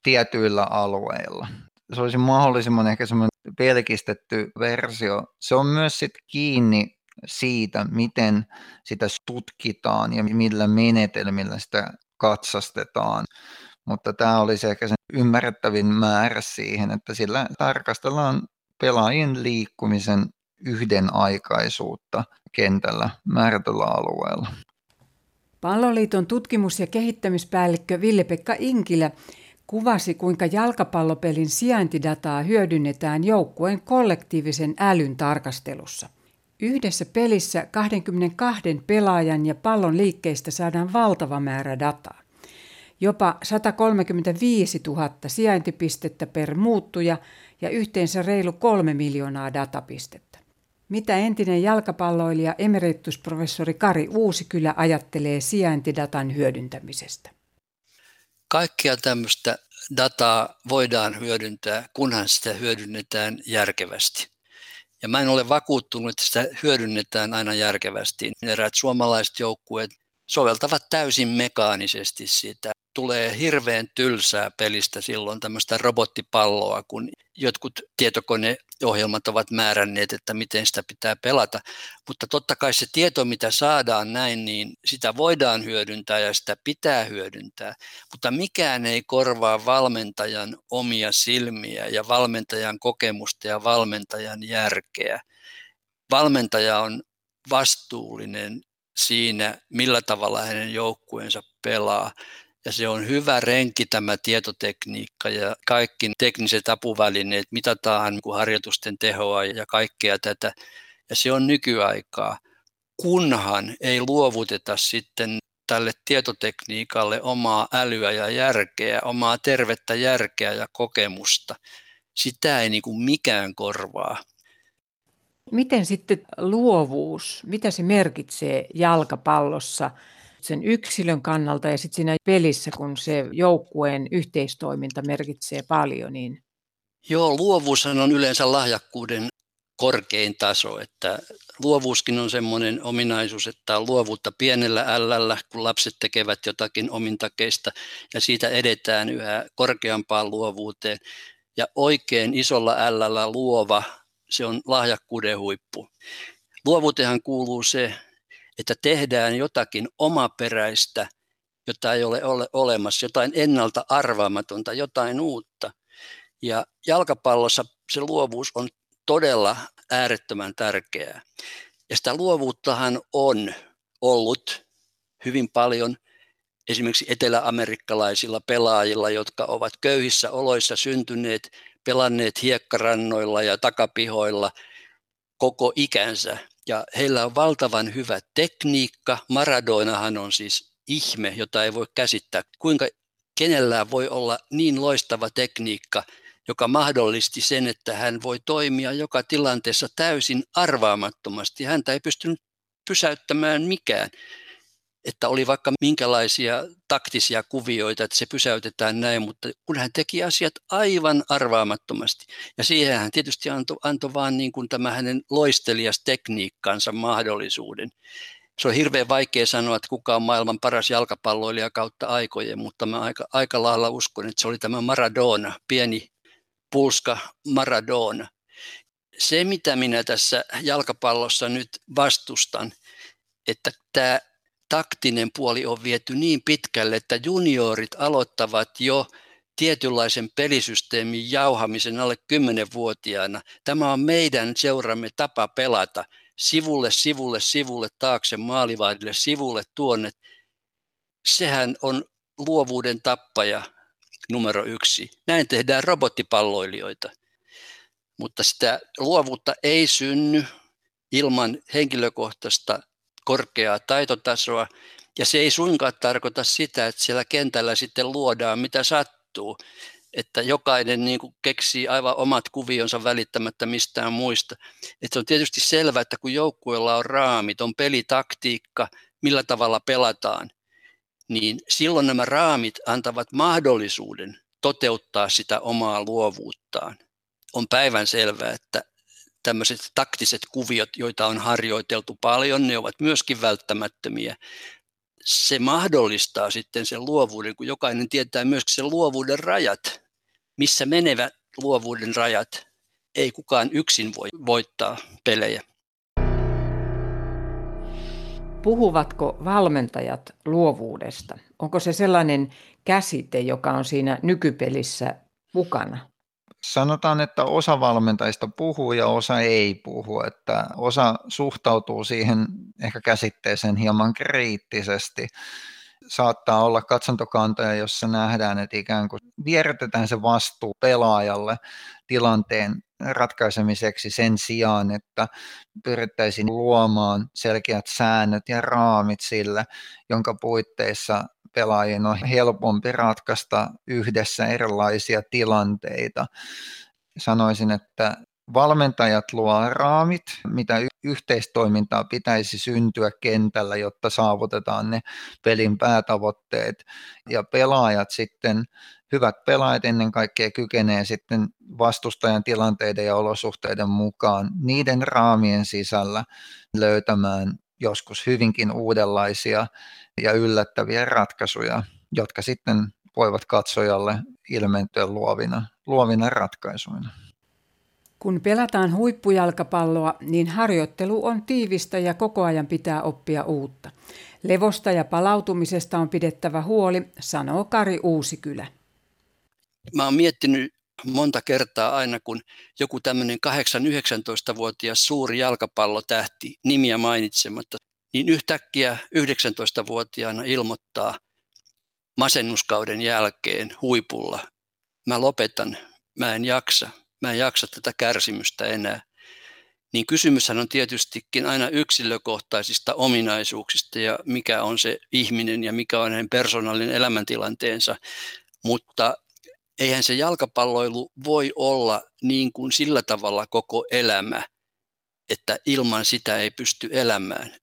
tietyillä alueilla. Se olisi mahdollisimman ehkä semmoinen pelkistetty versio. Se on myös sit kiinni siitä, miten sitä tutkitaan ja millä menetelmillä sitä katsastetaan. Mutta tämä olisi ehkä sen ymmärrettävin määrä siihen, että sillä tarkastellaan pelaajien liikkumisen yhdenaikaisuutta kentällä määrätyllä alueella. Palloliiton tutkimus- ja kehittämispäällikkö Ville-Pekka Inkilä kuvasi, kuinka jalkapallopelin sijaintidataa hyödynnetään joukkueen kollektiivisen älyn tarkastelussa. Yhdessä pelissä 22 pelaajan ja pallon liikkeistä saadaan valtava määrä dataa. Jopa 135 000 sijaintipistettä per muuttuja ja yhteensä reilu kolme miljoonaa datapistettä. Mitä entinen jalkapalloilija emeritusprofessori Kari Uusikylä ajattelee sijaintidatan hyödyntämisestä? Kaikkia tämmöistä dataa voidaan hyödyntää, kunhan sitä hyödynnetään järkevästi. Ja mä en ole vakuuttunut, että sitä hyödynnetään aina järkevästi. Eräät suomalaiset joukkueet soveltavat täysin mekaanisesti sitä tulee hirveän tylsää pelistä silloin tämmöistä robottipalloa, kun jotkut tietokoneohjelmat ovat määränneet, että miten sitä pitää pelata. Mutta totta kai se tieto, mitä saadaan näin, niin sitä voidaan hyödyntää ja sitä pitää hyödyntää. Mutta mikään ei korvaa valmentajan omia silmiä ja valmentajan kokemusta ja valmentajan järkeä. Valmentaja on vastuullinen siinä, millä tavalla hänen joukkueensa pelaa. Ja se on hyvä renki tämä tietotekniikka ja kaikki tekniset apuvälineet, mitataan niin harjoitusten tehoa ja kaikkea tätä. Ja se on nykyaikaa, kunhan ei luovuteta sitten tälle tietotekniikalle omaa älyä ja järkeä, omaa tervettä järkeä ja kokemusta. Sitä ei niin kuin mikään korvaa. Miten sitten luovuus, mitä se merkitsee jalkapallossa sen yksilön kannalta ja sitten siinä pelissä, kun se joukkueen yhteistoiminta merkitsee paljon, niin Joo, luovuus on yleensä lahjakkuuden korkein taso, että luovuuskin on semmoinen ominaisuus, että on luovuutta pienellä ällällä, kun lapset tekevät jotakin omintakeista ja siitä edetään yhä korkeampaan luovuuteen. Ja oikein isolla ällällä luova, se on lahjakkuuden huippu. Luovuuteen kuuluu se, että tehdään jotakin omaperäistä, jota ei ole, ole olemassa, jotain ennalta arvaamatonta, jotain uutta. Ja jalkapallossa se luovuus on todella äärettömän tärkeää. Ja sitä luovuuttahan on ollut hyvin paljon esimerkiksi eteläamerikkalaisilla pelaajilla, jotka ovat köyhissä oloissa syntyneet, pelanneet hiekkarannoilla ja takapihoilla koko ikänsä ja heillä on valtavan hyvä tekniikka. Maradoinahan on siis ihme, jota ei voi käsittää. Kuinka kenellään voi olla niin loistava tekniikka, joka mahdollisti sen, että hän voi toimia joka tilanteessa täysin arvaamattomasti. Häntä ei pystynyt pysäyttämään mikään että oli vaikka minkälaisia taktisia kuvioita, että se pysäytetään näin, mutta kun hän teki asiat aivan arvaamattomasti. Ja siihen hän tietysti antoi, antoi vaan niin kuin tämä hänen loistelias tekniikkansa mahdollisuuden. Se on hirveän vaikea sanoa, että kuka on maailman paras jalkapalloilija kautta aikojen, mutta mä aika, aika lailla uskon, että se oli tämä Maradona, pieni pulska Maradona. Se, mitä minä tässä jalkapallossa nyt vastustan, että tämä taktinen puoli on viety niin pitkälle, että juniorit aloittavat jo tietynlaisen pelisysteemin jauhamisen alle 10-vuotiaana. Tämä on meidän seuramme tapa pelata. Sivulle, sivulle, sivulle, taakse, maalivahdille, sivulle, tuonne. Sehän on luovuuden tappaja numero yksi. Näin tehdään robottipalloilijoita. Mutta sitä luovuutta ei synny ilman henkilökohtaista korkeaa taitotasoa. Ja se ei suinkaan tarkoita sitä, että siellä kentällä sitten luodaan mitä sattuu. Että jokainen niin kuin keksii aivan omat kuvionsa välittämättä mistään muista. Että se on tietysti selvää, että kun joukkueella on raamit, on pelitaktiikka, millä tavalla pelataan, niin silloin nämä raamit antavat mahdollisuuden toteuttaa sitä omaa luovuuttaan. On päivän selvää, että tämmöiset taktiset kuviot, joita on harjoiteltu paljon, ne ovat myöskin välttämättömiä. Se mahdollistaa sitten sen luovuuden, kun jokainen tietää myöskin sen luovuuden rajat, missä menevät luovuuden rajat. Ei kukaan yksin voi voittaa pelejä. Puhuvatko valmentajat luovuudesta? Onko se sellainen käsite, joka on siinä nykypelissä mukana? Sanotaan, että osa valmentajista puhuu ja osa ei puhu, että osa suhtautuu siihen ehkä käsitteeseen hieman kriittisesti. Saattaa olla katsontokantoja, jossa nähdään, että ikään kuin vierrätetään se vastuu pelaajalle tilanteen ratkaisemiseksi sen sijaan, että pyrittäisiin luomaan selkeät säännöt ja raamit sille, jonka puitteissa pelaajien on helpompi ratkaista yhdessä erilaisia tilanteita. Sanoisin, että valmentajat luo raamit, mitä yhteistoimintaa pitäisi syntyä kentällä, jotta saavutetaan ne pelin päätavoitteet. Ja pelaajat sitten, hyvät pelaajat ennen kaikkea kykenee sitten vastustajan tilanteiden ja olosuhteiden mukaan niiden raamien sisällä löytämään joskus hyvinkin uudenlaisia ja yllättäviä ratkaisuja, jotka sitten voivat katsojalle ilmentyä luovina, luovina ratkaisuina. Kun pelataan huippujalkapalloa, niin harjoittelu on tiivistä ja koko ajan pitää oppia uutta. Levosta ja palautumisesta on pidettävä huoli, sanoo Kari Uusikylä. Mä oon miettinyt monta kertaa aina, kun joku tämmöinen 8-19-vuotias suuri jalkapallotähti, nimiä mainitsematta, niin yhtäkkiä 19-vuotiaana ilmoittaa masennuskauden jälkeen huipulla, mä lopetan, mä en jaksa, mä en jaksa tätä kärsimystä enää. Niin kysymyshän on tietystikin aina yksilökohtaisista ominaisuuksista ja mikä on se ihminen ja mikä on hänen persoonallinen elämäntilanteensa. Mutta eihän se jalkapalloilu voi olla niin kuin sillä tavalla koko elämä, että ilman sitä ei pysty elämään.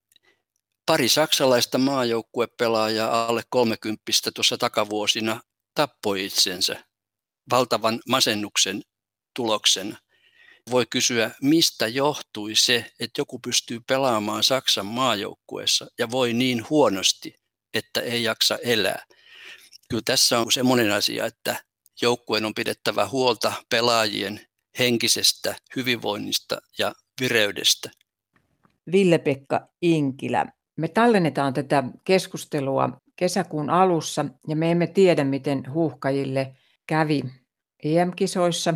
Pari saksalaista maajoukkuepelaajaa alle 30 tuossa takavuosina tappoi itsensä valtavan masennuksen tuloksena. Voi kysyä, mistä johtui se, että joku pystyy pelaamaan Saksan maajoukkueessa ja voi niin huonosti, että ei jaksa elää. Kyllä tässä on semmoinen asia, että joukkueen on pidettävä huolta pelaajien henkisestä hyvinvoinnista ja vireydestä. Ville-Pekka Inkilä, me tallennetaan tätä keskustelua kesäkuun alussa ja me emme tiedä, miten huuhkajille kävi EM-kisoissa.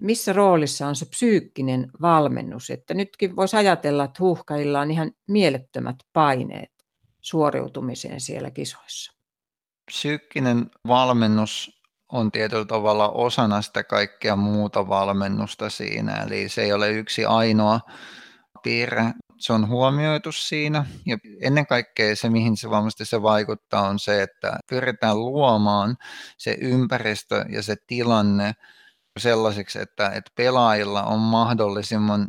Missä roolissa on se psyykkinen valmennus? Että nytkin voisi ajatella, että huuhkajilla on ihan mielettömät paineet suoriutumiseen siellä kisoissa. Psyykkinen valmennus on tietyllä tavalla osana sitä kaikkea muuta valmennusta siinä, eli se ei ole yksi ainoa piirre, se on huomioitu siinä ja ennen kaikkea se, mihin se varmasti se vaikuttaa, on se, että pyritään luomaan se ympäristö ja se tilanne sellaiseksi, että, että pelaajilla on mahdollisimman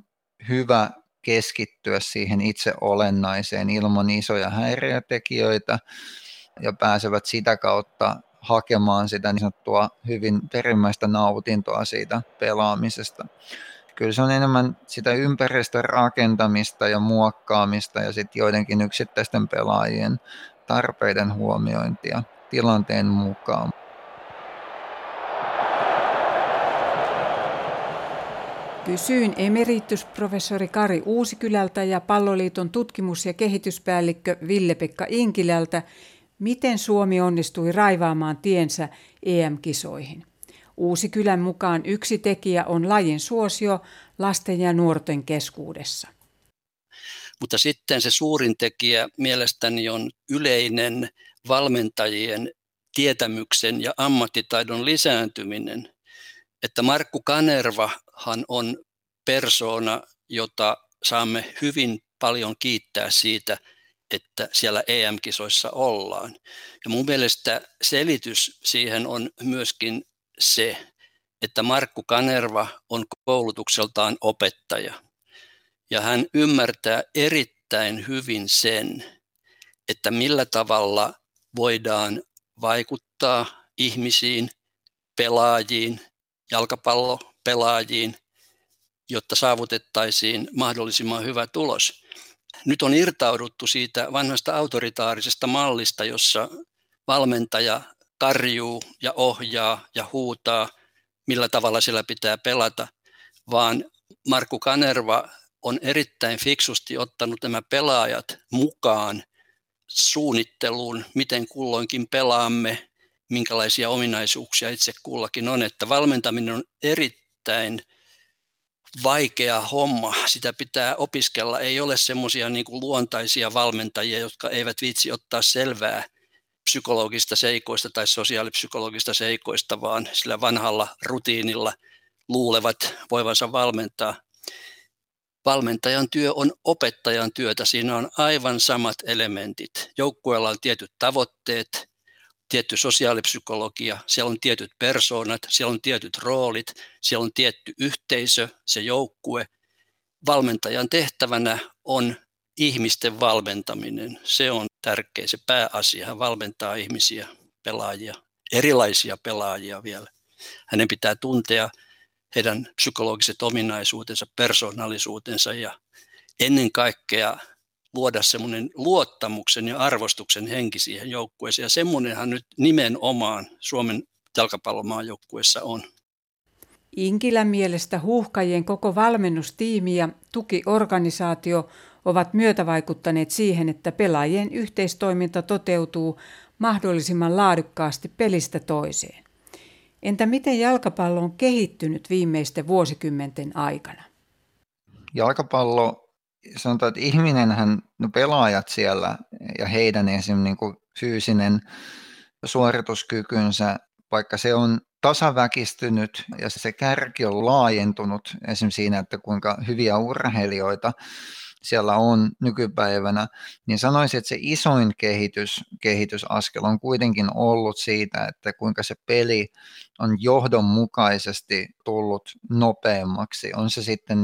hyvä keskittyä siihen itse olennaiseen ilman isoja häiriötekijöitä ja pääsevät sitä kautta hakemaan sitä niin sanottua hyvin perimmäistä nautintoa siitä pelaamisesta. Kyllä se on enemmän sitä ympäristön rakentamista ja muokkaamista ja sitten joidenkin yksittäisten pelaajien tarpeiden huomiointia tilanteen mukaan. Kysyin emeritusprofessori Kari Uusikylältä ja Palloliiton tutkimus- ja kehityspäällikkö Ville-Pekka Inkilältä, Miten Suomi onnistui raivaamaan tiensä EM-kisoihin? Uusi kylän mukaan yksi tekijä on lajin suosio lasten ja nuorten keskuudessa. Mutta sitten se suurin tekijä mielestäni on yleinen valmentajien tietämyksen ja ammattitaidon lisääntyminen. Että Markku Kanervahan on persoona, jota saamme hyvin paljon kiittää siitä – että siellä EM-kisoissa ollaan. Ja mun mielestä selitys siihen on myöskin se, että Markku Kanerva on koulutukseltaan opettaja. Ja hän ymmärtää erittäin hyvin sen, että millä tavalla voidaan vaikuttaa ihmisiin, pelaajiin, jalkapallopelaajiin, jotta saavutettaisiin mahdollisimman hyvä tulos. Nyt on irtauduttu siitä vanhasta autoritaarisesta mallista, jossa valmentaja tarjuu ja ohjaa ja huutaa, millä tavalla sillä pitää pelata, vaan Markku Kanerva on erittäin fiksusti ottanut nämä pelaajat mukaan suunnitteluun, miten kulloinkin pelaamme, minkälaisia ominaisuuksia itse kullakin on, että valmentaminen on erittäin vaikea homma. Sitä pitää opiskella. Ei ole semmoisia niin luontaisia valmentajia, jotka eivät viitsi ottaa selvää psykologista seikoista tai sosiaalipsykologista seikoista, vaan sillä vanhalla rutiinilla luulevat voivansa valmentaa. Valmentajan työ on opettajan työtä. Siinä on aivan samat elementit. Joukkueella on tietyt tavoitteet, tietty sosiaalipsykologia, siellä on tietyt persoonat, siellä on tietyt roolit, siellä on tietty yhteisö, se joukkue. Valmentajan tehtävänä on ihmisten valmentaminen. Se on tärkeä, se pääasia. Hän valmentaa ihmisiä, pelaajia, erilaisia pelaajia vielä. Hänen pitää tuntea heidän psykologiset ominaisuutensa, persoonallisuutensa ja ennen kaikkea luoda semmoinen luottamuksen ja arvostuksen henki siihen joukkueeseen. Ja semmoinenhan nyt nimenomaan Suomen jalkapallomaajoukkueessa on. Inkilän mielestä huuhkajien koko valmennustiimi ja tukiorganisaatio ovat myötävaikuttaneet siihen, että pelaajien yhteistoiminta toteutuu mahdollisimman laadukkaasti pelistä toiseen. Entä miten jalkapallo on kehittynyt viimeisten vuosikymmenten aikana? Jalkapallo, sanotaan, että ihminenhän, no pelaajat siellä ja heidän esim. Niin kuin fyysinen suorituskykynsä, vaikka se on tasaväkistynyt ja se kärki on laajentunut esimerkiksi siinä, että kuinka hyviä urheilijoita siellä on nykypäivänä, niin sanoisin, että se isoin kehitys, kehitysaskel on kuitenkin ollut siitä, että kuinka se peli on johdonmukaisesti tullut nopeammaksi. On se sitten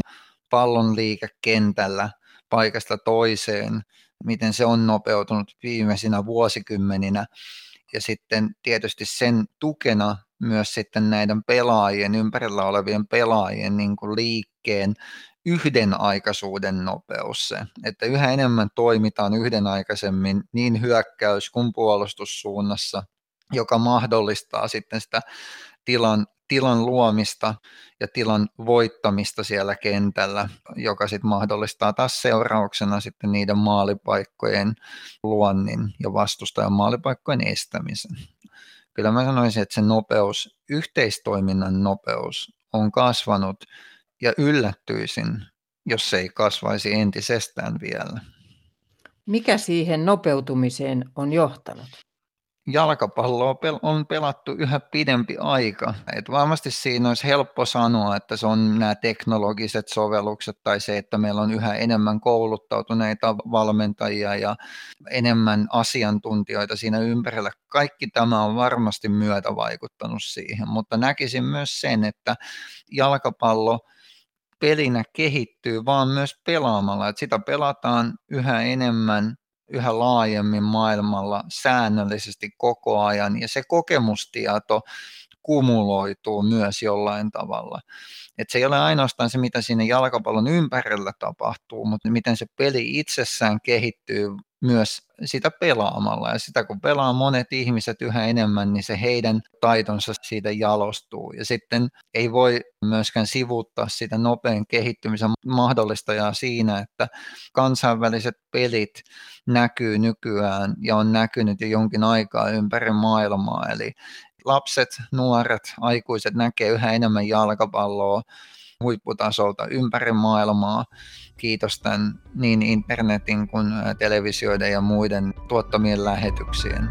pallon liike kentällä paikasta toiseen, miten se on nopeutunut viimeisinä vuosikymmeninä. Ja sitten tietysti sen tukena myös sitten näiden pelaajien, ympärillä olevien pelaajien niin kuin liikkeen yhdenaikaisuuden nopeus se, että yhä enemmän toimitaan yhdenaikaisemmin niin hyökkäys- kuin puolustussuunnassa, joka mahdollistaa sitten sitä tilan, tilan luomista ja tilan voittamista siellä kentällä, joka sitten mahdollistaa taas seurauksena sitten niiden maalipaikkojen luonnin ja vastustajan maalipaikkojen estämisen. Kyllä mä sanoisin, että se nopeus, yhteistoiminnan nopeus on kasvanut ja yllättyisin, jos se ei kasvaisi entisestään vielä. Mikä siihen nopeutumiseen on johtanut? jalkapalloa on pelattu yhä pidempi aika. Et varmasti siinä olisi helppo sanoa, että se on nämä teknologiset sovellukset tai se, että meillä on yhä enemmän kouluttautuneita valmentajia ja enemmän asiantuntijoita siinä ympärillä. Kaikki tämä on varmasti myötä vaikuttanut siihen, mutta näkisin myös sen, että jalkapallo pelinä kehittyy vaan myös pelaamalla, että sitä pelataan yhä enemmän yhä laajemmin maailmalla säännöllisesti koko ajan ja se kokemustieto kumuloituu myös jollain tavalla. Et se ei ole ainoastaan se, mitä siinä jalkapallon ympärillä tapahtuu, mutta miten se peli itsessään kehittyy myös sitä pelaamalla. Ja sitä kun pelaa monet ihmiset yhä enemmän, niin se heidän taitonsa siitä jalostuu. Ja sitten ei voi myöskään sivuuttaa sitä nopean kehittymisen mahdollistajaa siinä, että kansainväliset pelit näkyy nykyään ja on näkynyt jo jonkin aikaa ympäri maailmaa. Eli lapset, nuoret, aikuiset näkee yhä enemmän jalkapalloa huipputasolta ympäri maailmaa. Kiitos tämän niin internetin kuin televisioiden ja muiden tuottamien lähetyksien.